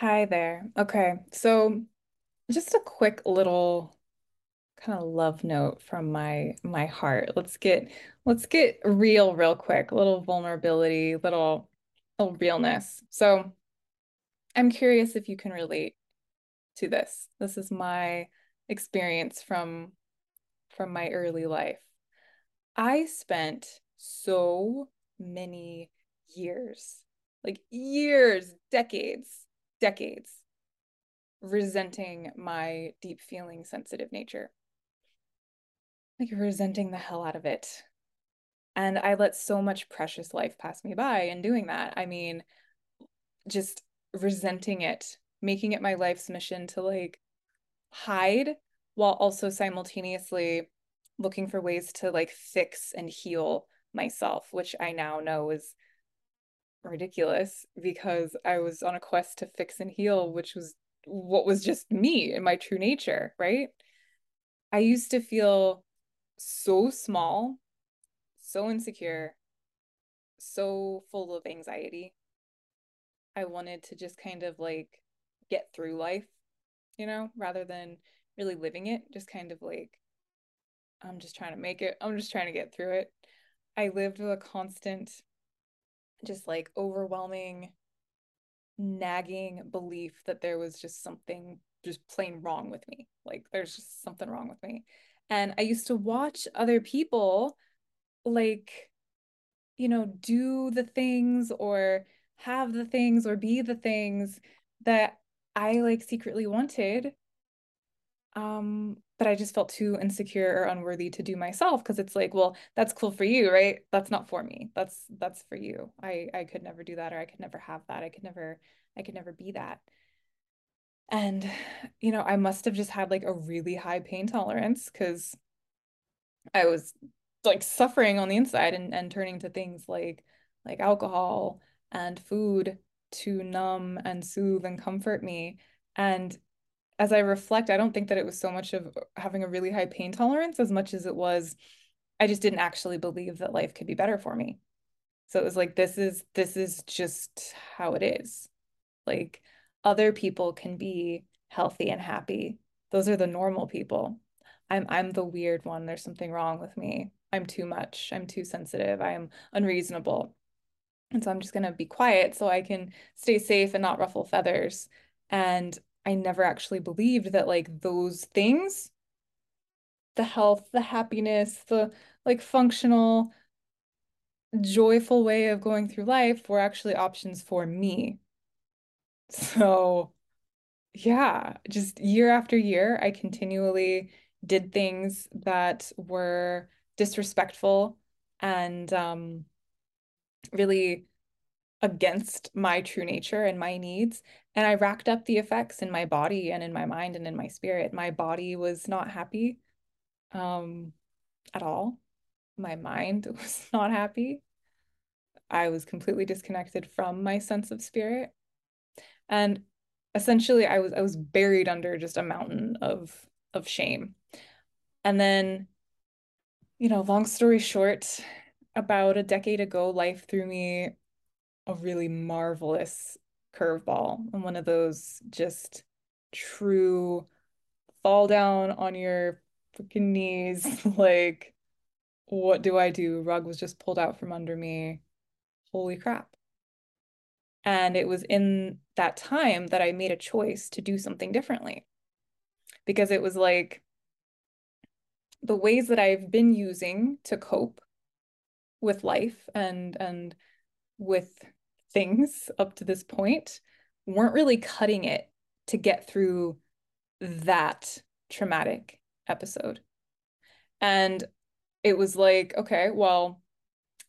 Hi there. Okay, so just a quick little kind of love note from my my heart. Let's get let's get real real quick. A little vulnerability, little little realness. So I'm curious if you can relate to this. This is my experience from from my early life. I spent so many years, like years, decades, decades resenting my deep feeling sensitive nature. Like resenting the hell out of it. And I let so much precious life pass me by in doing that. I mean, just resenting it, making it my life's mission to like hide while also simultaneously looking for ways to like fix and heal myself, which I now know is ridiculous mm. because I was on a quest to fix and heal, which was what was just me and my true nature, right? I used to feel so small, so mm. insecure, so full of anxiety. I wanted to just kind of like get through life, you know, rather than really living it, just kind of like, I'm just trying to make it, I'm just trying to get through it. I lived with a constant, just like overwhelming, nagging belief that there was just something just plain wrong with me. Like there's just something wrong with me. And I used to watch other people like, you know, do the things or have the things or be the things that I like secretly wanted. Um, but I just felt too insecure or unworthy to do myself because it's like, well, that's cool for you, right? That's not for me. That's that's for you. I I could never do that or I could never have that. I could never I could never be that. And you know, I must have just had like a really high pain tolerance because I was like suffering on the inside and, and turning to things like like alcohol and food to numb and soothe and comfort me. And as I reflect, I don't think that it was so much of having a really high pain tolerance as much as it was I just didn't actually believe that life could be better for me. So it was like this is this is just how it is. Like other people can be healthy and happy. Those are the normal people. I'm I'm the weird one. There's something wrong with me. I'm too much. I'm too sensitive. I am unreasonable. And so I'm just gonna be quiet so I can stay safe and not ruffle feathers. And I never actually believed that like those things, the health, the happiness, the like functional, joyful way of going through life were actually options for me. So yeah, just year after year, I continually did things that were disrespectful and um, really against my true nature and my needs. And I racked up the effects in my body and in my mind and in my spirit. My body was not happy um, at all. My mind was not happy. I was completely disconnected from my sense of spirit. And essentially I was I was buried under just a mountain of of shame. And then, you know, long story short, about a decade ago, life threw me a really marvelous curveball and one of those just true fall down on your freaking knees like what do I do? Rug was just pulled out from under me. Holy crap. And it was in that time that I made a choice to do something differently because it was like the ways that I've been using to cope with life and and with things up to this point weren't really cutting it to get through that traumatic episode. And it was like, okay, well,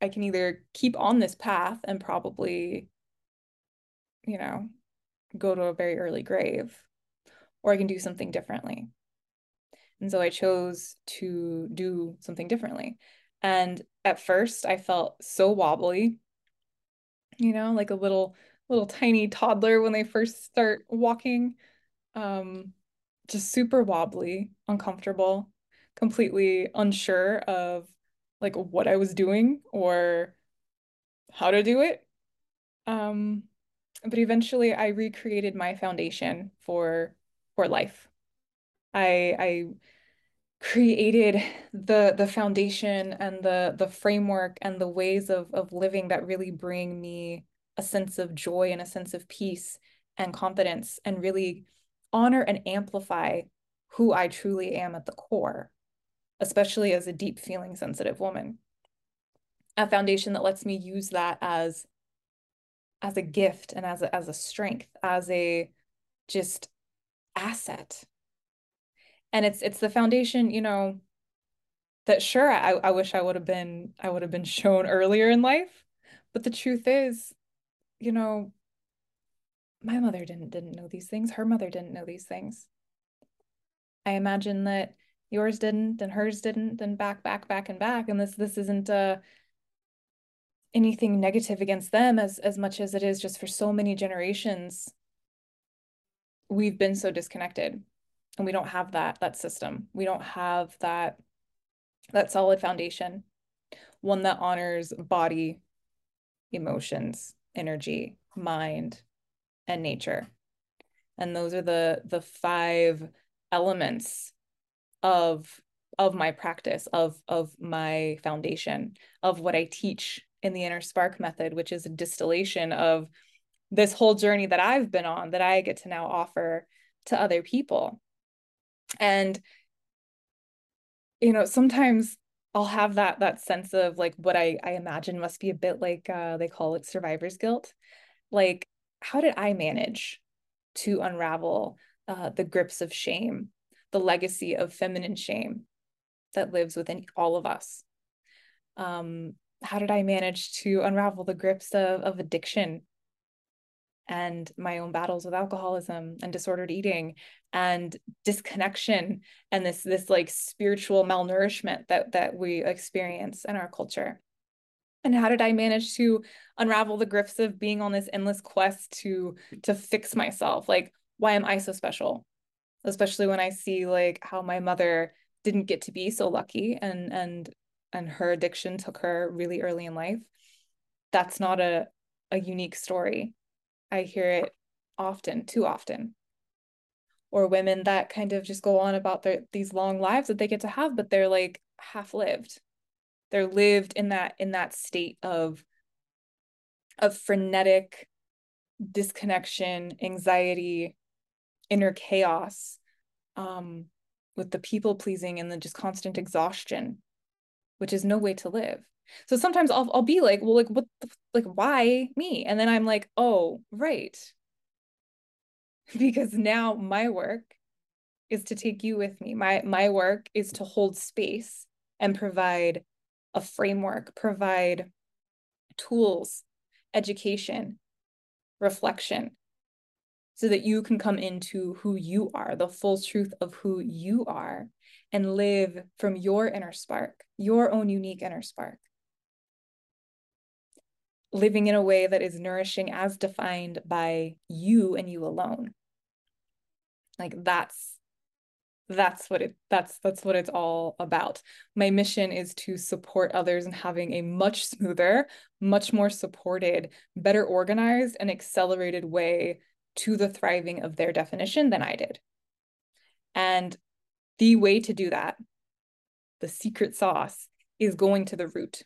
I can either keep on this path and probably, you know, go to a very early grave, or I can do something differently. And so I chose to do something differently. And at first, I felt so wobbly, you know, like a little little tiny toddler when they first start walking. Um, just super wobbly, uncomfortable, completely unsure of like what I was doing or how to do it. Um, but eventually I recreated my foundation for for life. I I created the the foundation and the the framework and the ways of of living that really bring me a sense of joy and a sense of peace and confidence and really honor and amplify who I truly am at the core, especially as a deep feeling sensitive woman. A foundation that lets me use that as as a gift and as a, as a strength, as a just asset. And it's it's the foundation, you know, that sure I, I wish I would have been I would have been shown earlier in life. But the truth is, you know, my mother didn't didn't know these things. Her mother didn't know these things. I imagine that yours didn't and hers didn't and back back back and back and this this isn't uh anything negative against them as as much as it is just for so many generations we've been so disconnected and we don't have that that system we don't have that that solid foundation one that honors body emotions energy mind and nature and those are the the five elements of of my practice of of my foundation of what i teach in the inner spark method, which is a distillation of this whole journey that I've been on that I get to now offer to other people. And you know, sometimes I'll have that that sense of like what I I imagine must be a bit like uh they call it survivor's guilt. Like how did I manage to unravel uh the grips of shame, the legacy of feminine shame that lives within all of us? Um how did I manage to unravel the grips of, of addiction and my own battles with alcoholism and disordered eating and disconnection and this this like spiritual malnourishment that that we experience in our culture. And how did i manage to unravel the grips of being on this endless quest to to fix myself? Like why am i so special? Especially when i see like how my mother didn't get to be so lucky and and and her addiction took her really early in life. That's not a a unique story i hear it often too often or women that kind of just go on about their these long lives that they get to have but they're like half lived they're lived in that in that state of of frenetic disconnection anxiety inner chaos um with the people pleasing and the just constant exhaustion which is no way to live. So sometimes I'll I'll be like, well, like what, the, like why me? And then I'm like, oh, right, because now my work is to take you with me. My my work is to hold space and provide a framework, provide tools, education, reflection, so that you can come into who you are, the full truth of who you are, and live from your inner spark, your own unique inner spark. Living in a way that is nourishing as defined by you and you alone. Like that's that's what it that's that's what it's all about my mission is to support others in having a much smoother much more supported better organized and accelerated way to the thriving of their definition than i did and the way to do that, the secret sauce, is going to the root.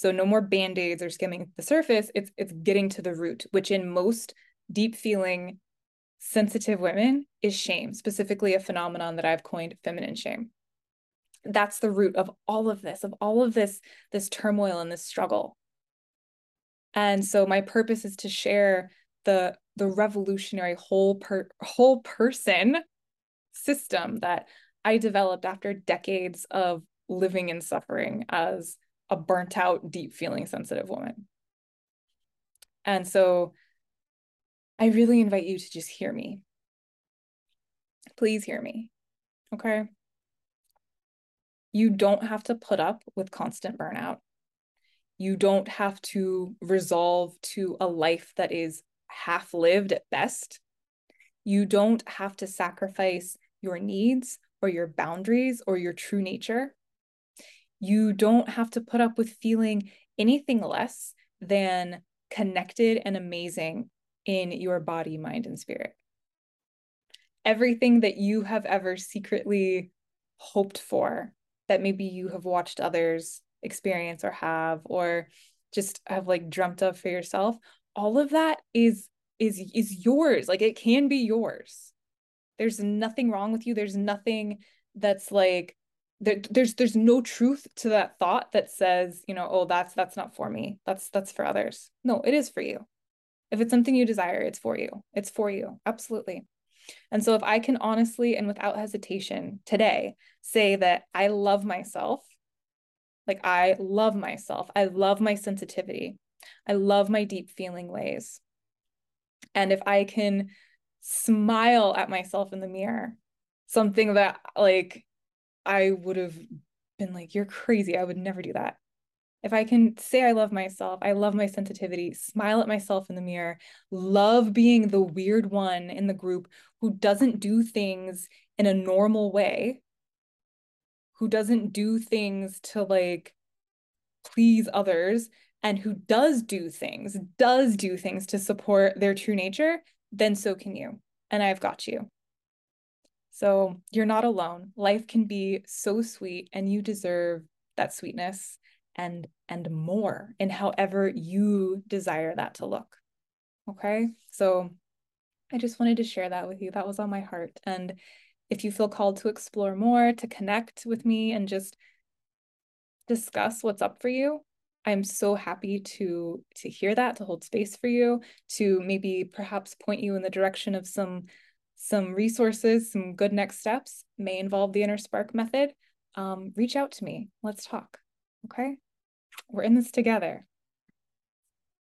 So no more band-aids or skimming the surface. It's it's getting to the root, which in most deep feeling sensitive women is shame, specifically a phenomenon that I've coined feminine shame. That's the root of all of this, of all of this, this turmoil and this struggle. And so my purpose is to share the the revolutionary whole per whole person system that I developed after decades of living and suffering as a burnt out, deep feeling sensitive woman. And so I really invite you to just hear me. Please hear me. Okay. You don't have to put up with constant burnout. You don't have to resolve to a life that is half lived at best. You don't have to sacrifice your needs or your boundaries or your true nature. You don't have to put up with feeling anything less than connected and amazing in your body, mind, and spirit. Everything that you have ever secretly hoped for, that maybe you have watched others experience or have, or just have like dreamt of for yourself, all of that is is is yours. Like it can be yours. There's nothing wrong with you. There's nothing that's like there, there's there's no truth to that thought that says you know oh that's that's not for me. That's that's for others. No it is for you. If it's something you desire it's for you. It's for you. Absolutely. And so if i can honestly and without hesitation today say that i love myself like i love myself. I love my sensitivity. I love my deep feeling ways. And if i can smile at myself in the mirror something that like I would have been like, you're crazy. I would never do that. If I can say I love myself, I love my sensitivity, smile at myself in the mirror, love being the weird one in the group who doesn't do things in a normal way, who doesn't do things to like please others, and who does do things, does do things to support their true nature, then so can you. And I've got you. So you're not alone. Life can be so sweet and you deserve that sweetness and and more in however you desire that to look. Okay? So I just wanted to share that with you. That was on my heart. And if you feel called to explore more, to connect with me and just discuss what's up for you, I'm so happy to to hear that, to hold space for you, to maybe perhaps point you in the direction of some some resources, some good next steps may involve the inner spark method, um, reach out to me. Let's talk. Okay. We're in this together.